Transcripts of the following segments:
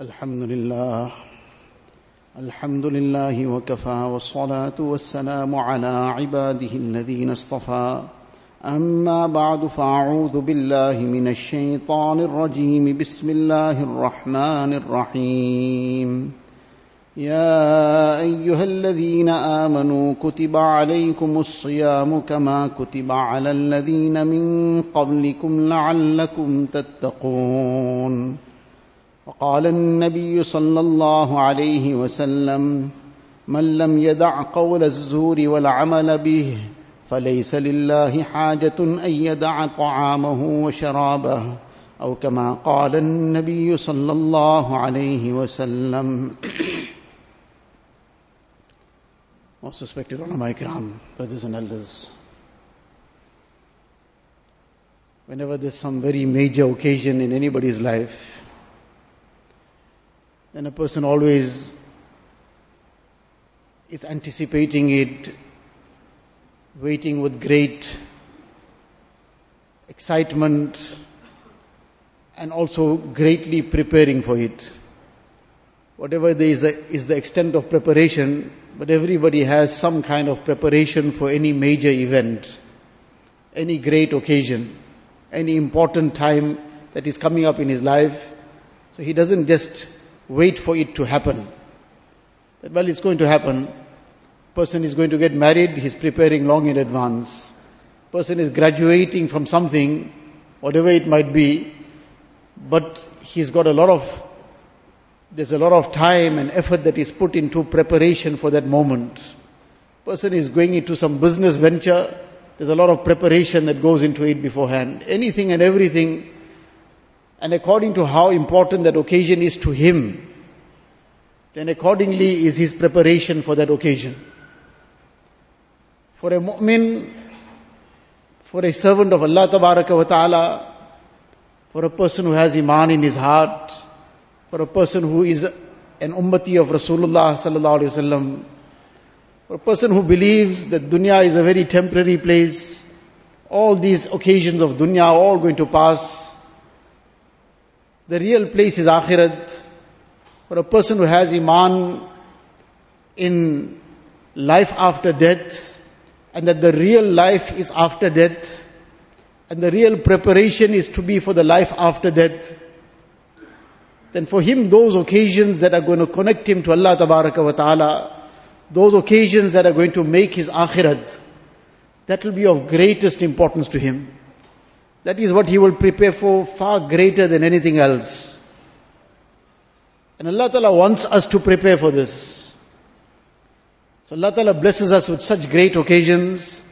الحمد لله. الحمد لله وكفى والصلاة والسلام على عباده الذين اصطفى. أما بعد فأعوذ بالله من الشيطان الرجيم. بسم الله الرحمن الرحيم. يا أيها الذين آمنوا كتب عليكم الصيام كما كتب على الذين من قبلكم لعلكم تتقون. وقال النبي صلى الله عليه وسلم من لم يدع قول الزور والعمل به فليس لله حاجة أن يدع طعامه وشرابه أو كما قال النبي صلى الله عليه وسلم Most respected ulama ikram, brothers and elders. Whenever there's some very major occasion in anybody's life, then a person always is anticipating it, waiting with great excitement, and also greatly preparing for it. Whatever is, a, is the extent of preparation, but everybody has some kind of preparation for any major event, any great occasion, any important time that is coming up in his life. So he doesn't just wait for it to happen. That well, it's going to happen. Person is going to get married, he's preparing long in advance. Person is graduating from something, whatever it might be, but he's got a lot of there's a lot of time and effort that is put into preparation for that moment. Person is going into some business venture, there's a lot of preparation that goes into it beforehand. Anything and everything, and according to how important that occasion is to him, then accordingly is his preparation for that occasion. For a mu'min, for a servant of Allah wa ta'ala, for a person who has iman in his heart, for a person who is an ummati of Rasulullah sallallahu alaihi wasallam, for a person who believes that dunya is a very temporary place, all these occasions of dunya are all going to pass. The real place is akhirat. For a person who has iman in life after death, and that the real life is after death, and the real preparation is to be for the life after death, then for him those occasions that are going to connect him to Allah wa Ta'ala, those occasions that are going to make his akhirat, that will be of greatest importance to him. That is what he will prepare for far greater than anything else. And Allah Ta'ala wants us to prepare for this. So Allah Ta'ala blesses us with such great occasions,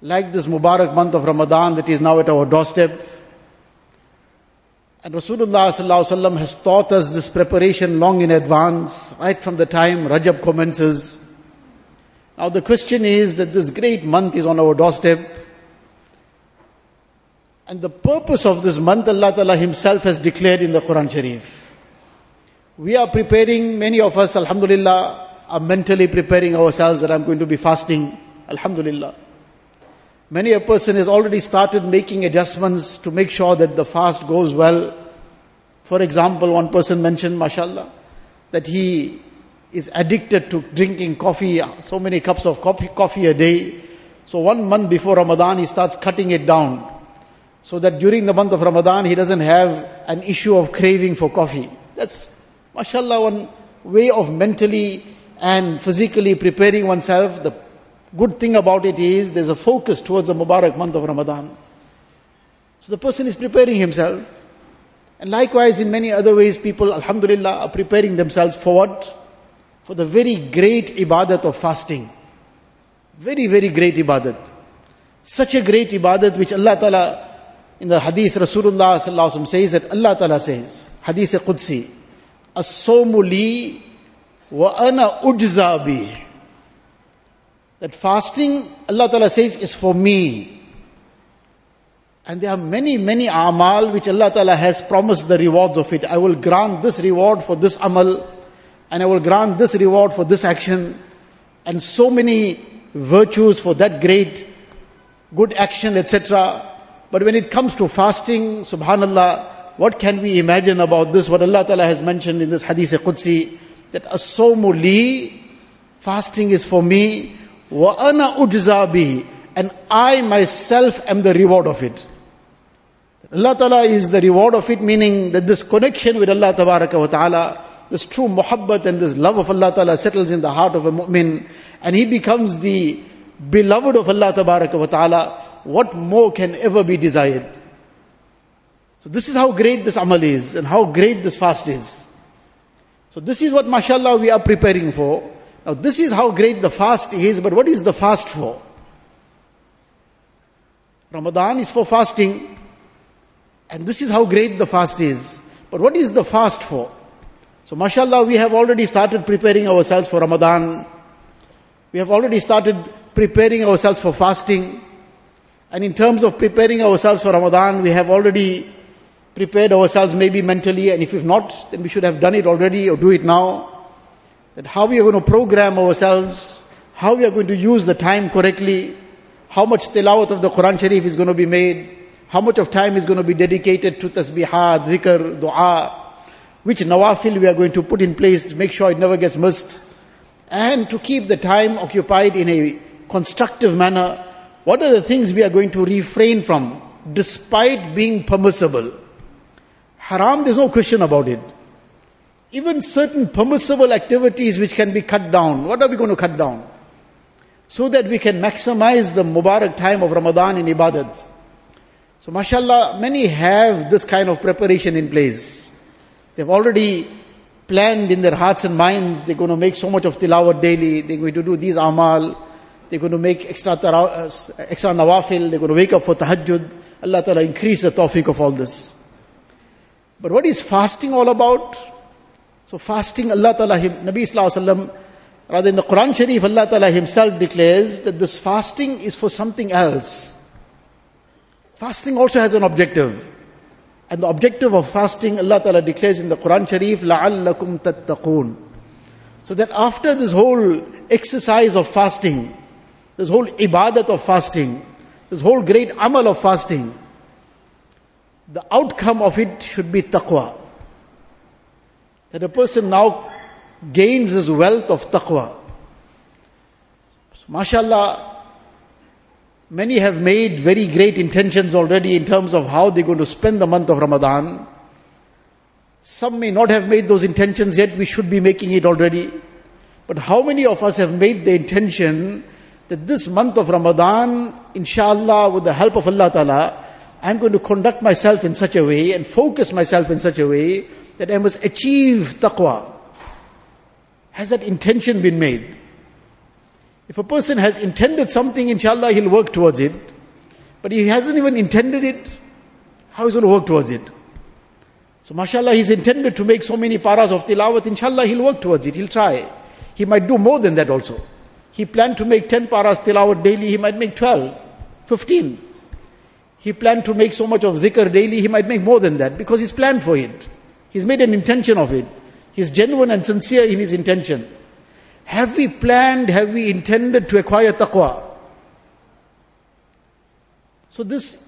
like this Mubarak month of Ramadan that is now at our doorstep. And Rasulullah has taught us this preparation long in advance, right from the time Rajab commences. Now the question is that this great month is on our doorstep. And the purpose of this month, Allah Ta'ala Himself has declared in the Quran Sharif. We are preparing, many of us, Alhamdulillah, are mentally preparing ourselves that I'm going to be fasting. Alhamdulillah. Many a person has already started making adjustments to make sure that the fast goes well. For example, one person mentioned, mashallah, that he is addicted to drinking coffee, so many cups of coffee, coffee a day. So one month before Ramadan, he starts cutting it down. So that during the month of Ramadan, he doesn't have an issue of craving for coffee. That's, mashallah, one way of mentally and physically preparing oneself. The good thing about it is there's a focus towards the Mubarak month of Ramadan. So the person is preparing himself. And likewise in many other ways people, alhamdulillah, are preparing themselves for what? For the very great ibadat of fasting. Very, very great ibadat. Such a great ibadat which Allah Ta'ala, in the hadith Rasulullah Sallallahu says that Allah Ta'ala says, hadith Qudsi, As-sawmu li wa ana ujza bih that fasting, Allah Ta'ala says, is for me. And there are many, many amal which Allah Ta'ala has promised the rewards of it. I will grant this reward for this amal, and I will grant this reward for this action, and so many virtues for that great good action, etc. But when it comes to fasting, subhanallah, what can we imagine about this? What Allah Ta'ala has mentioned in this hadith Qudsi, that as-sawmu li, fasting is for me, wa ana ujza and I myself am the reward of it. Allah Ta'ala is the reward of it, meaning that this connection with Allah Ta'ala, this true muhabbat and this love of Allah Ta'ala settles in the heart of a mu'min, and he becomes the beloved of Allah Ta'ala. What more can ever be desired? So this is how great this amal is and how great this fast is. So this is what mashallah we are preparing for. Now this is how great the fast is, but what is the fast for? Ramadan is for fasting. And this is how great the fast is. But what is the fast for? So mashallah we have already started preparing ourselves for Ramadan. We have already started preparing ourselves for fasting. And in terms of preparing ourselves for Ramadan, we have already prepared ourselves maybe mentally, and if we've not, then we should have done it already or do it now. That how we are going to program ourselves, how we are going to use the time correctly, how much tilawat of the Quran Sharif is going to be made, how much of time is going to be dedicated to tasbihat, zikr, dua, which nawafil we are going to put in place to make sure it never gets missed, and to keep the time occupied in a constructive manner. What are the things we are going to refrain from, despite being permissible? Haram, there's no question about it. Even certain permissible activities which can be cut down, what are we going to cut down? So that we can maximize the Mubarak time of Ramadan in Ibadat. So mashallah, many have this kind of preparation in place. They've already planned in their hearts and minds, they're going to make so much of tilawat daily, they're going to do these amal, they're going to make extra, uh, extra nawafil, they're going to wake up for tahajjud. Allah Ta'ala increase the tawfiq of all this. But what is fasting all about? So fasting, Allah Ta'ala, Nabi Sallallahu rather in the Quran Sharif, Allah Ta'ala himself declares that this fasting is for something else. Fasting also has an objective. And the objective of fasting, Allah Ta'ala declares in the Quran Sharif, لَعَلَّكُمْ تَتَّقُونَ So that after this whole exercise of fasting, this whole ibadat of fasting, this whole great amal of fasting, the outcome of it should be taqwa. That a person now gains his wealth of taqwa. So, mashallah, many have made very great intentions already in terms of how they're going to spend the month of Ramadan. Some may not have made those intentions yet, we should be making it already. But how many of us have made the intention that this month of Ramadan, inshallah, with the help of Allah Ta'ala, I'm going to conduct myself in such a way and focus myself in such a way that I must achieve taqwa. Has that intention been made? If a person has intended something, inshallah, he'll work towards it. But he hasn't even intended it, how is he going to work towards it? So mashallah, he's intended to make so many paras of tilawat, inshallah, he'll work towards it, he'll try. He might do more than that also. He planned to make 10 paras tilawat daily, he might make 12, 15. He planned to make so much of zikr daily, he might make more than that because he's planned for it. He's made an intention of it. He's genuine and sincere in his intention. Have we planned, have we intended to acquire taqwa? So this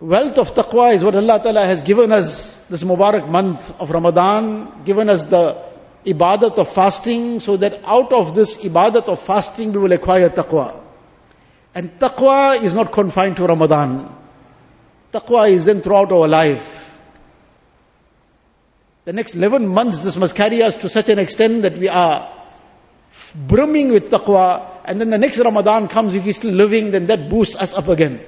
wealth of taqwa is what Allah Ta'ala has given us this Mubarak month of Ramadan, given us the ibadat of fasting, so that out of this ibadat of fasting we will acquire taqwa. And taqwa is not confined to Ramadan. Taqwa is then throughout our life. The next 11 months, this must carry us to such an extent that we are brimming with taqwa, and then the next Ramadan comes, if we're still living, then that boosts us up again.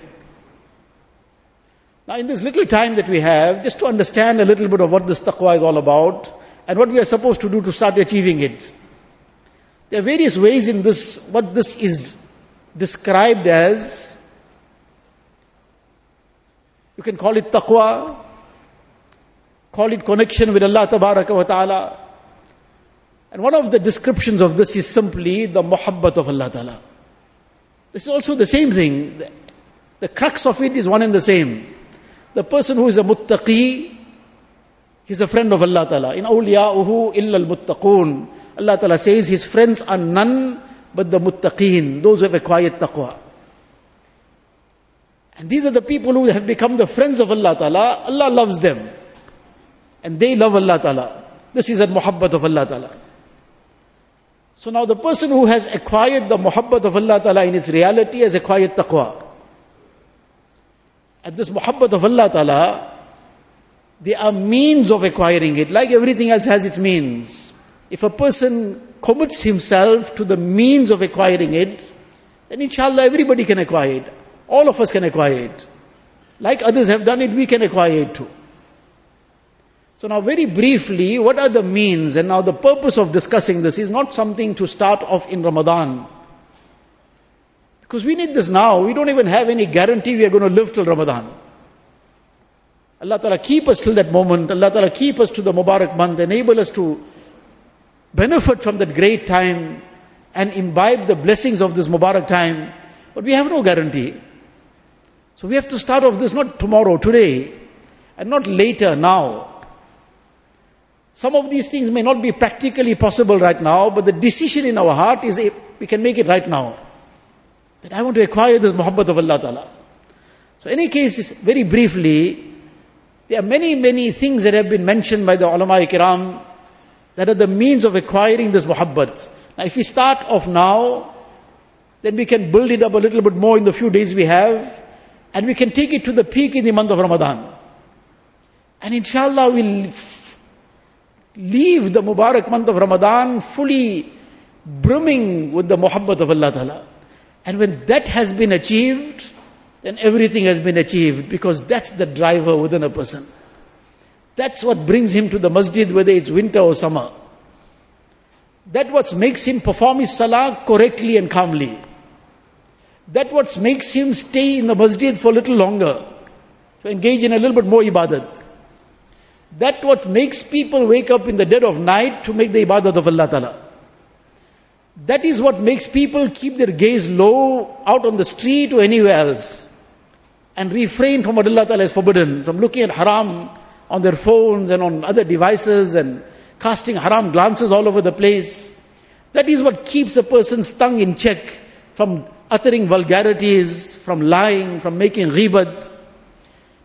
Now, in this little time that we have, just to understand a little bit of what this taqwa is all about, and what we are supposed to do to start achieving it. There are various ways in this, what this is described as, you can call it taqwa, call it connection with Allah ta'ala. And one of the descriptions of this is simply the muhabbat of Allah ta'ala. This is also the same thing. The crux of it is one and the same. The person who is a muttaqi, he's a friend of Allah ta'ala. In awliya'uhu illa al-muttaqoon. Allah ta'ala says his friends are none but the muttaqeen, those who have acquired taqwa. And these are the people who have become the friends of Allah Ta'ala. Allah loves them. and they love Allah Ta'ala. This is a muhabbat of Allah Ta'ala. So now the person who has acquired the muhabbat of Allah Ta'ala in its reality has acquired taqwa. And this muhabbat of Allah Ta'ala, there are means of acquiring it, like everything else has its means. If a person commits himself to the means of acquiring it, then inshallah everybody can acquire it. All of us can acquire it. Like others have done it, we can acquire it too. So now very briefly, what are the means? And now the purpose of discussing this is not something to start off in Ramadan. Because we need this now. We don't even have any guarantee we are going to live till Ramadan. Allah Ta'ala keep us till that moment. Allah Ta'ala keep us to the Mubarak month. Enable us to benefit from that great time and imbibe the blessings of this Mubarak time. But we have no guarantee. So we have to start off this not tomorrow, today, and not later, now. Some of these things may not be practically possible right now, but the decision in our heart is we can make it right now. That I want to acquire this muhabbat of Allah Ta'ala. So any case, very briefly, there are many, many things that have been mentioned by the ulama kiram that are the means of acquiring this muhabbat. Now if we start off now, then we can build it up a little bit more in the few days we have, and we can take it to the peak in the month of Ramadan. And inshallah we'll leave the Mubarak month of Ramadan fully brimming with the muhabbat of Allah Ta'ala. And when that has been achieved, then everything has been achieved because that's the driver within a person. That's what brings him to the masjid whether it's winter or summer. That what makes him perform his salah correctly and calmly. That what makes him stay in the masjid for a little longer. To engage in a little bit more ibadat. That what makes people wake up in the dead of night to make the ibadat of Allah Ta'ala. That is what makes people keep their gaze low out on the street or anywhere else. And refrain from what Allah Ta'ala has forbidden, from looking at haram on their phones and on other devices and casting haram glances all over the place. That is what keeps a person's tongue in check from uttering vulgarities, from lying, from making ghibat.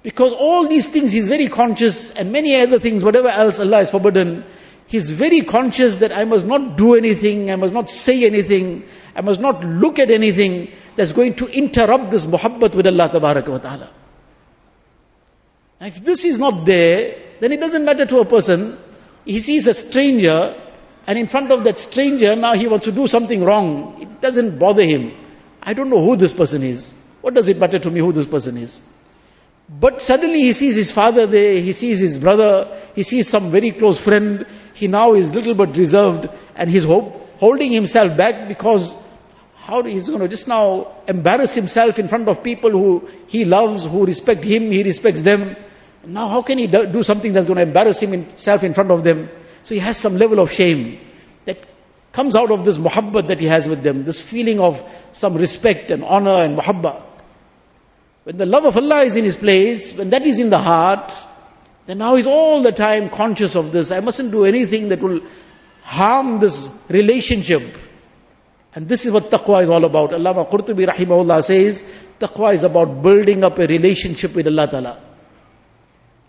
Because all these things he's very conscious and many other things, whatever else Allah has forbidden, he's very conscious that I must not do anything, I must not say anything, I must not look at anything that's going to interrupt this muhabbat with Allah wa ta'ala. If this is not there, then it doesn't matter to a person. He sees a stranger and in front of that stranger now he wants to do something wrong. It doesn't bother him. I don't know who this person is. What does it matter to me who this person is? But suddenly he sees his father there, he sees his brother, he sees some very close friend, he now is little but reserved and he's holding himself back because how he's going to just now embarrass himself in front of people who he loves, who respect him, he respects them. Now how can he do something that's going to embarrass himself in front of them? So he has some level of shame that comes out of this muhabbat that he has with them, this feeling of some respect and honor and muhabbat. When the love of Allah is in his place, when that is in the heart, then now he's all the time conscious of this. I mustn't do anything that will harm this relationship. And this is what taqwa is all about. Allama Qurtubi rahimahullah says, taqwa is about building up a relationship with Allah Ta'ala.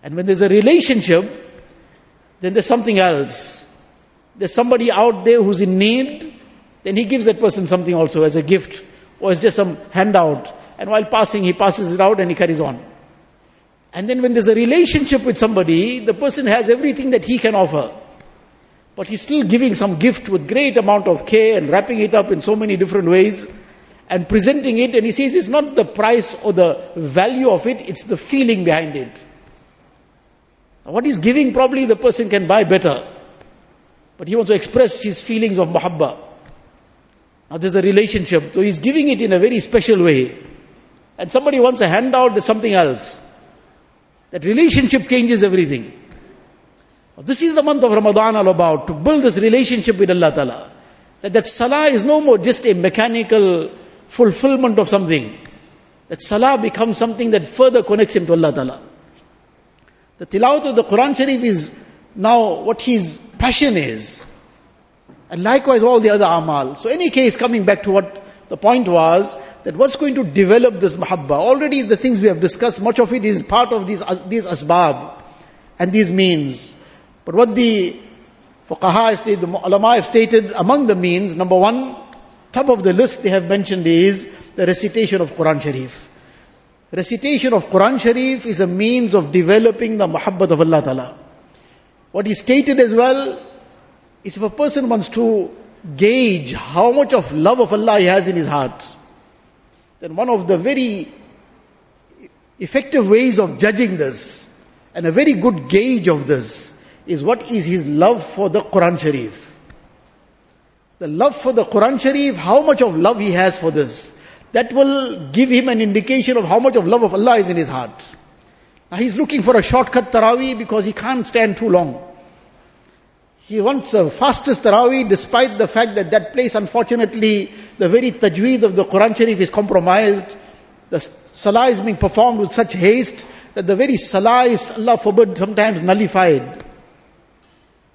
And when there's a relationship, then there's something else. There's somebody out there who's in need, then he gives that person something also as a gift, or as just some handout. And while passing, he passes it out and he carries on. And then when there's a relationship with somebody, the person has everything that he can offer. But he's still giving some gift with great amount of care and wrapping it up in so many different ways and presenting it. And he says it's not the price or the value of it, it's the feeling behind it. What he's giving probably the person can buy better. But he wants to express his feelings of muhabba. Now there's a relationship, so he's giving it in a very special way and somebody wants a handout, there's something else. That relationship changes everything. This is the month of Ramadan all about, to build this relationship with Allah Ta'ala. That, that salah is no more just a mechanical fulfillment of something. That salah becomes something that further connects him to Allah Ta'ala. The tilawat of the Quran Sharif is now what his passion is. And likewise all the other amal. So any case, coming back to what the point was, that what's going to develop this mahabba? Already the things we have discussed, much of it is part of these, uh, these asbab and these means. But what the fuqaha have stated, the ulama have stated among the means, number one, top of the list they have mentioned is the recitation of Quran Sharif. Recitation of Quran Sharif is a means of developing the muhabbat of Allah Ta'ala. What he stated as well is if a person wants to gauge how much of love of Allah he has in his heart, then one of the very effective ways of judging this and a very good gauge of this is what is his love for the Quran Sharif. The love for the Quran Sharif, how much of love he has for this. That will give him an indication of how much of love of Allah is in his heart. Now he's looking for a shortcut Taraweeh because he can't stand too long. He wants a fastest Taraweeh despite the fact that that place unfortunately the very tajweed of the Quran Sharif is compromised. The salah is being performed with such haste that the very salah is, Allah forbid, sometimes nullified.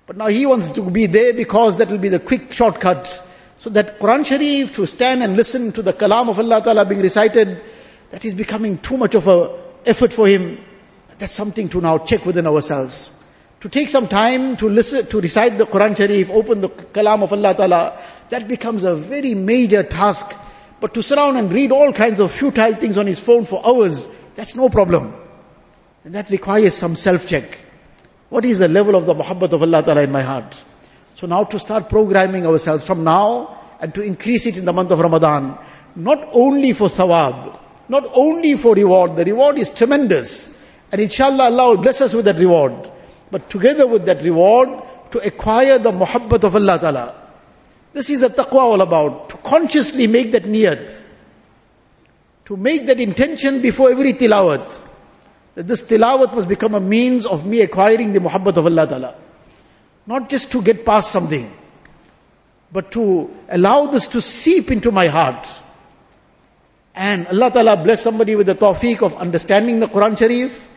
But now he wants to be there because that will be the quick shortcut. So that Quran Sharif, to stand and listen to the kalam of Allah Ta'ala being recited, that is becoming too much of an effort for him. That's something to now check within ourselves. To take some time to listen, to recite the Quran Sharif, open the kalam of Allah Ta'ala, that becomes a very major task. But to sit down and read all kinds of futile things on his phone for hours, that's no problem. And that requires some self-check. What is the level of the muhabbat of Allah Ta'ala in my heart? So now to start programming ourselves from now and to increase it in the month of Ramadan, not only for thawab, not only for reward, the reward is tremendous. And inshallah Allah will bless us with that reward. But together with that reward, to acquire the muhabbat of Allah Ta'ala. This is a taqwa all about. To consciously make that niyat. To make that intention before every tilawat that this tilawat must become a means of me acquiring the muhabbat of Allah Ta'ala. Not just to get past something, but to allow this to seep into my heart. And Allah Ta'ala bless somebody with the tawfiq of understanding the Quran Sharif,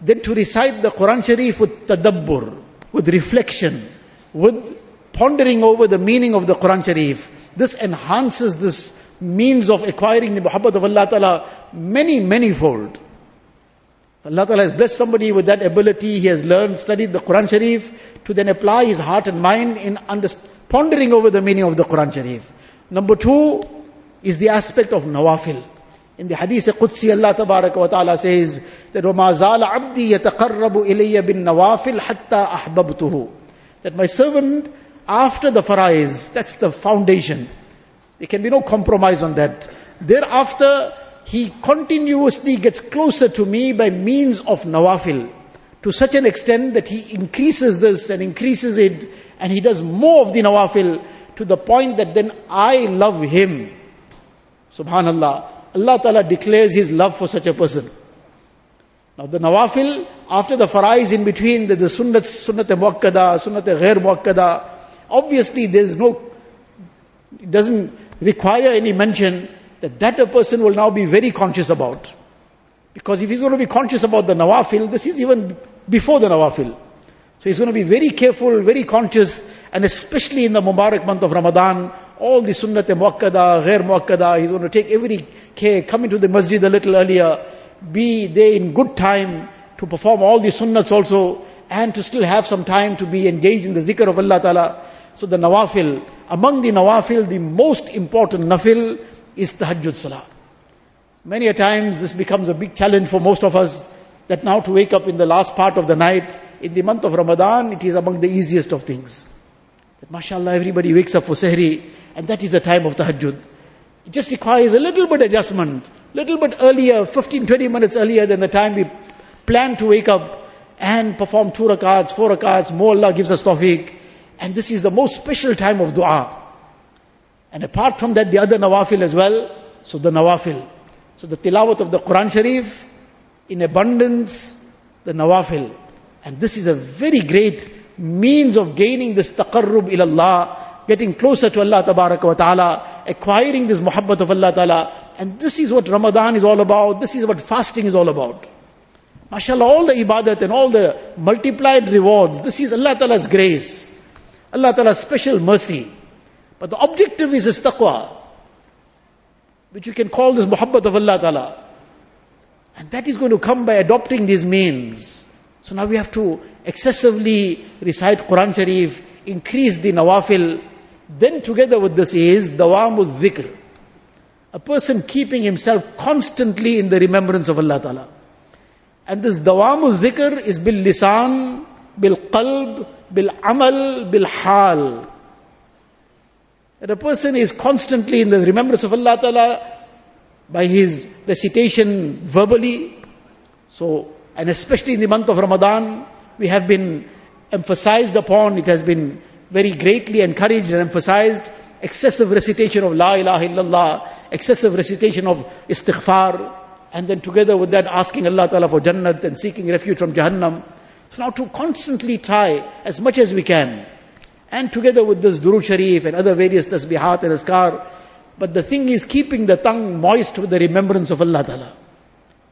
then to recite the Quran Sharif with tadabbur, with reflection, with pondering over the meaning of the Quran Sharif. This enhances this means of acquiring the muhabbat of Allah Ta'ala many, many fold. Allah Ta'ala has blessed somebody with that ability. He has learned, studied the Quran Sharif to then apply his heart and mind in pondering over the meaning of the Quran Sharif. Number two is the aspect of nawafil. In the Hadith Qudsi, Allah Tabaraka wa Ta'ala says that وَمَا زَالَ عَبْدِي يَتَقَرَّبُ إِلَيَّ بِالنَّوَافِلْ حَتَّى أَحْبَبْتُهُ That my servant, after the farais, that's the foundation. There can be no compromise on that. Thereafter, he continuously gets closer to me by means of nawafil. To such an extent that he increases this and increases it and he does more of the nawafil to the point that then I love him. Subhanallah. Allah Ta'ala declares His love for such a person. Now the nawafil, after the farais in between, the, the sunnat, sunnat muakkada, sunnat ghair muakkada, obviously there is no, it doesn't require any mention that that a person will now be very conscious about. Because if he's going to be conscious about the nawafil, this is even before the nawafil. So he's going to be very careful, very conscious, and especially in the Mubarak month of Ramadan, all the sunnat muakkada, ghair muakkada, he's going to take every care, come into the masjid a little earlier, be there in good time to perform all the sunnats also, and to still have some time to be engaged in the zikr of Allah Ta'ala. So the nawafil, among the nawafil, the most important nafil is tahajjud salah. Many a times this becomes a big challenge for most of us that now to wake up in the last part of the night, in the month of Ramadan, it is among the easiest of things. That mashallah everybody wakes up for sehri and that is the time of tahajjud. It just requires a little bit adjustment, little bit earlier, 15, 20 minutes earlier than the time we plan to wake up and perform two rakats, four rakats, more Allah gives us tawfiq. And this is the most special time of dua. And apart from that, the other nawafil as well. So the nawafil. So the tilawat of the Quran Sharif, in abundance, the nawafil. And this is a very great means of gaining this taqarrub ila Allah, getting closer to Allah wa ta'ala, acquiring this muhabbat of Allah ta'ala. And this is what Ramadan is all about. This is what fasting is all about. MashaAllah, all the ibadat and all the multiplied rewards, this is Allah Ta'ala's grace. Allah Ta'ala's special mercy. But the objective is taqwa, which you can call this muhabbat of Allah Ta'ala. And that is going to come by adopting these means. So now we have to excessively recite Quran Sharif, increase the nawafil. Then together with this is dawamul dhikr. A person keeping himself constantly in the remembrance of Allah Ta'ala. And this dawamul dhikr is bil lisan, bil qalb, bil amal, bil hal. That a person is constantly in the remembrance of Allah Ta'ala by his recitation verbally. So, and especially in the month of Ramadan, we have been emphasized upon, it has been very greatly encouraged and emphasized, excessive recitation of La ilaha illallah, excessive recitation of istighfar, and then together with that asking Allah Ta'ala for Jannat and seeking refuge from Jahannam. So now to constantly try as much as we can. And together with this Durood Sharif and other various tasbihat and azkar. But the thing is keeping the tongue moist with the remembrance of Allah Ta'ala.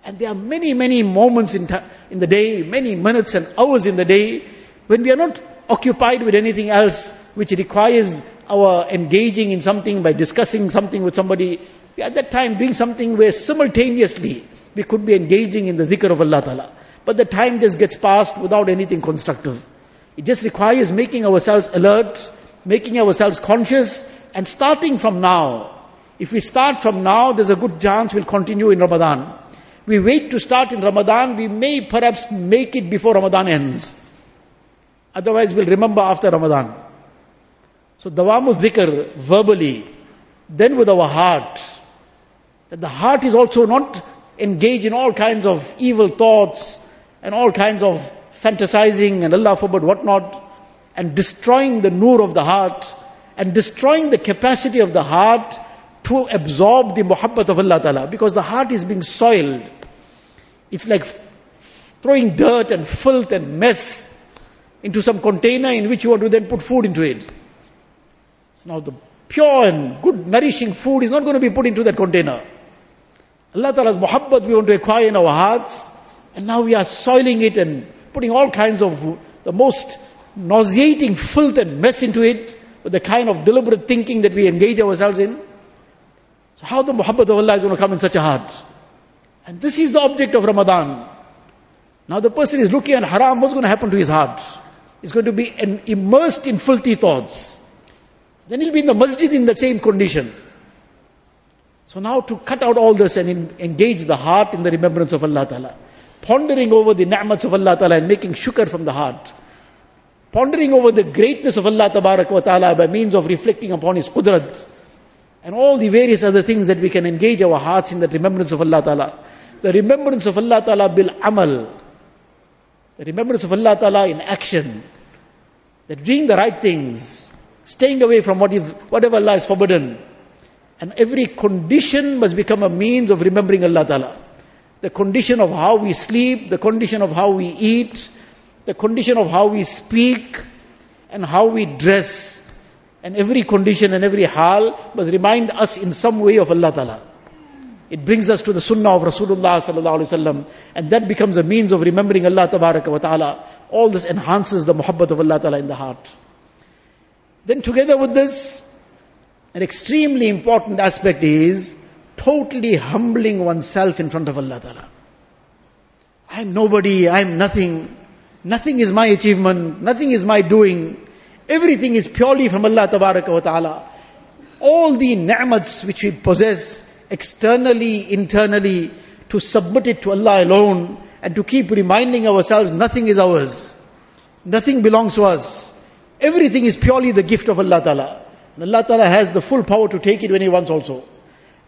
And there are many, many moments in, in the day, many minutes and hours in the day when we are not occupied with anything else which requires our engaging in something by discussing something with somebody. We at that time doing something where simultaneously we could be engaging in the dhikr of Allah Ta'ala. But the time just gets passed without anything constructive. It just requires making ourselves alert, making ourselves conscious, and starting from now. If we start from now, there's a good chance we'll continue in Ramadan. We wait to start in Ramadan, we may perhaps make it before Ramadan ends. Otherwise, we'll remember after Ramadan. So, dawamu dhikr, verbally, then with our heart. That the heart is also not engaged in all kinds of evil thoughts and all kinds of fantasizing and Allah forbid whatnot, and destroying the nur of the heart, and destroying the capacity of the heart to absorb the muhabbat of Allah Ta'ala, because the heart is being soiled. It's like throwing dirt and filth and mess into some container in which you want to then put food into it. So now the pure and good nourishing food is not going to be put into that container. Allah Ta'ala's muhabbat we want to acquire in our hearts, and now we are soiling it and putting all kinds of the most nauseating filth and mess into it with the kind of deliberate thinking that we engage ourselves in. So how the muhabbat of Allah is going to come in such a heart? And this is the object of Ramadan. Now the person is looking at haram, what's going to happen to his heart? He's going to be immersed in filthy thoughts. Then he'll be in the masjid in the same condition. So now to cut out all this and in, engage the heart in the remembrance of Allah Ta'ala. Pondering over the ni'mats of Allah Ta'ala and making shukr from the heart. Pondering over the greatness of Allah Ta'ala by means of reflecting upon His qudrat. And all the various other things that we can engage our hearts in the remembrance of Allah Ta'ala. The remembrance of Allah Ta'ala bil amal. The remembrance of Allah Ta'ala in action. That doing the right things. Staying away from whatever Allah has forbidden. And every condition must become a means of remembering Allah Ta'ala. The condition of how we sleep, the condition of how we eat, the condition of how we speak, and how we dress. And every condition and every hal must remind us in some way of Allah Ta'ala. It brings us to the sunnah of Rasulullah sallallahu and that becomes a means of remembering Allah tabaraka wa ta'ala. All this enhances the muhabbat of Allah ta'ala in the heart. Then together with this, an extremely important aspect is totally humbling oneself in front of Allah Ta'ala. I'm nobody, I'm nothing. Nothing is my achievement, nothing is my doing. Everything is purely from Allah Ta'ala. All the ni'mats which we possess externally, internally, to submit it to Allah alone and to keep reminding ourselves nothing is ours. Nothing belongs to us. Everything is purely the gift of Allah Ta'ala. And Allah Ta'ala has the full power to take it when He wants also.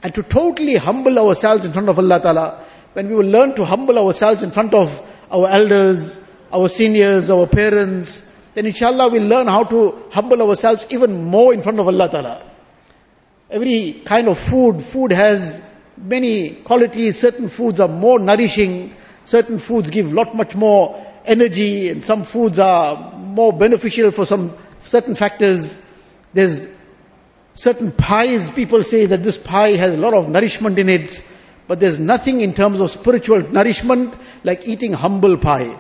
And to totally humble ourselves in front of Allah Ta'ala. When we will learn to humble ourselves in front of our elders, our seniors, our parents, then inshallah we'll learn how to humble ourselves even more in front of Allah Ta'ala. Every kind of food, food has many qualities. Certain foods are more nourishing. Certain foods give lot much more energy and some foods are more beneficial for some certain factors. There's certain pies, people say that this pie has a lot of nourishment in it, but there's nothing in terms of spiritual nourishment like eating humble pie.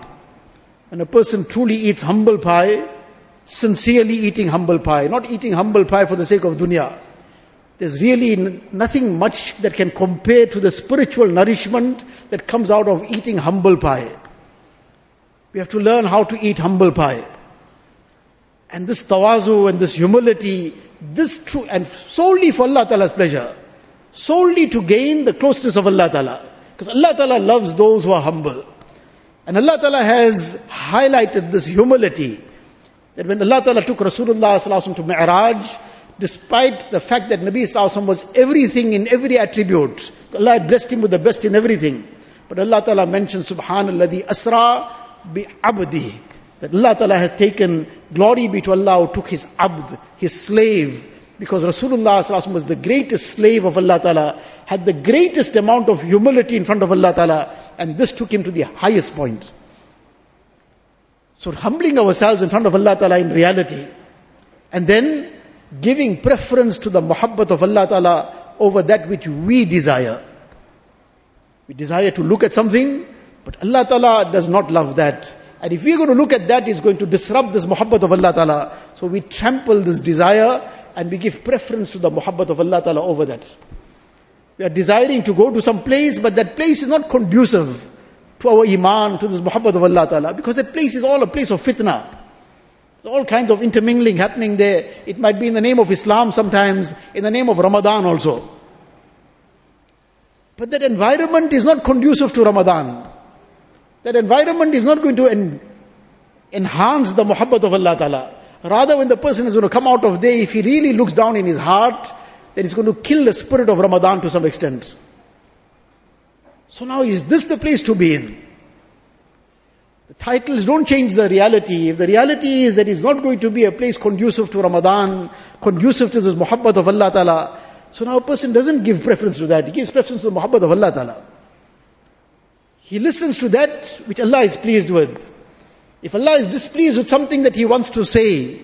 When a person truly eats humble pie, sincerely eating humble pie, not eating humble pie for the sake of dunya. There's really nothing much that can compare to the spiritual nourishment that comes out of eating humble pie. We have to learn how to eat humble pie. And this tawazu and this humility, this true, and solely for Allah Ta'ala's pleasure. Solely to gain the closeness of Allah Ta'ala. Because Allah Ta'ala loves those who are humble. And Allah Ta'ala has highlighted this humility. That when Allah Ta'ala took Rasulullah to Mi'raj, despite the fact that Nabi Sallallahu was everything in every attribute, Allah had blessed him with the best in everything. But Allah Ta'ala mentioned Subhanallah, Asra bi abdi. That Allah Ta'ala has taken, glory be to Allah who took his abd, his slave, because Rasulullah was the greatest slave of Allah Ta'ala, had the greatest amount of humility in front of Allah Ta'ala, and this took him to the highest point. So humbling ourselves in front of Allah Ta'ala in reality, and then giving preference to the muhabbat of Allah Ta'ala over that which we desire. We desire to look at something, but Allah Ta'ala does not love that. And if we're going to look at that, it's going to disrupt this muhabbat of Allah Ta'ala. So we trample this desire and we give preference to the muhabbat of Allah Ta'ala over that. We are desiring to go to some place, but that place is not conducive to our iman, to this muhabbat of Allah Ta'ala, because that place is all a place of fitna. There's all kinds of intermingling happening there. It might be in the name of Islam sometimes, in the name of Ramadan also. But that environment is not conducive to Ramadan. That environment is not going to en- enhance the muhabbat of Allah Ta'ala. Rather, when the person is going to come out of there, if he really looks down in his heart, then it's going to kill the spirit of Ramadan to some extent. So now is this the place to be in? The titles don't change the reality. If the reality is that it's not going to be a place conducive to Ramadan, conducive to this muhabbat of Allah Ta'ala, so now a person doesn't give preference to that. He gives preference to the muhabbat of Allah Ta'ala. He listens to that which Allah is pleased with. If Allah is displeased with something that He wants to say,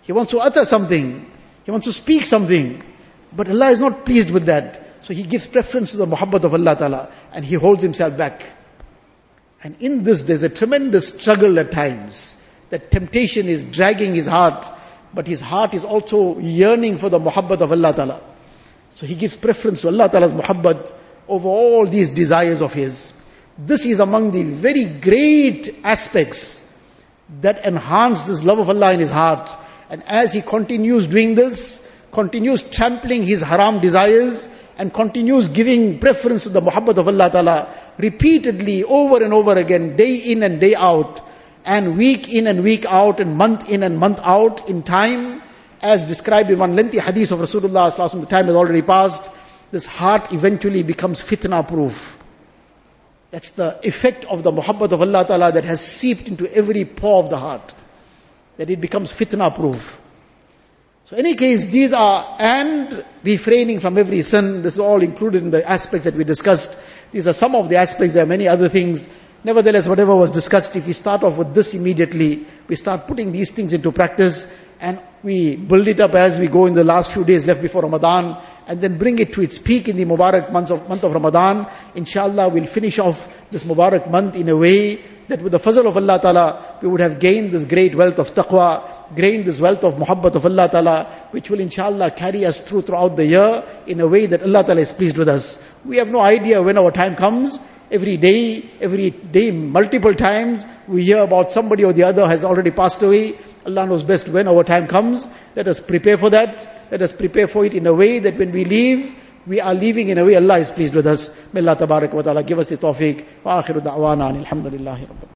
He wants to utter something, He wants to speak something, but Allah is not pleased with that. So He gives preference to the muhabbat of Allah Ta'ala and He holds Himself back. And in this there's a tremendous struggle at times. That temptation is dragging his heart, but his heart is also yearning for the muhabbat of Allah Ta'ala. So he gives preference to Allah Ta'ala's muhabbat over all these desires of his. This is among the very great aspects that enhance this love of Allah in his heart. And as he continues doing this, continues trampling his haram desires, and continues giving preference to the muhabbat of Allah Ta'ala, repeatedly, over and over again, day in and day out, and week in and week out, and month in and month out, in time, as described in one lengthy hadith of Rasulullah Sallallahu the time has already passed, this heart eventually becomes fitna proof. That's the effect of the muhabbat of Allah Ta'ala that has seeped into every pore of the heart. That it becomes fitna proof. So any case, these are, and refraining from every sin, this is all included in the aspects that we discussed. These are some of the aspects, there are many other things. Nevertheless, whatever was discussed, if we start off with this immediately, we start putting these things into practice, and we build it up as we go in the last few days left before Ramadan, and then bring it to its peak in the Mubarak month of, month of Ramadan. Inshallah, we'll finish off this Mubarak month in a way that with the fazl of Allah Ta'ala, we would have gained this great wealth of taqwa, gained this wealth of muhabbat of Allah Ta'ala, which will inshallah carry us through throughout the year in a way that Allah Ta'ala is pleased with us. We have no idea when our time comes. Every day, every day, multiple times, we hear about somebody or the other has already passed away. Allah knows best when our time comes. Let us prepare for that. Let us prepare for it in a way that when we leave, we are leaving in a way Allah is pleased with us. May Allah ta'ala give us the tawfiq. Wa akhiru da'wana alhamdulillahi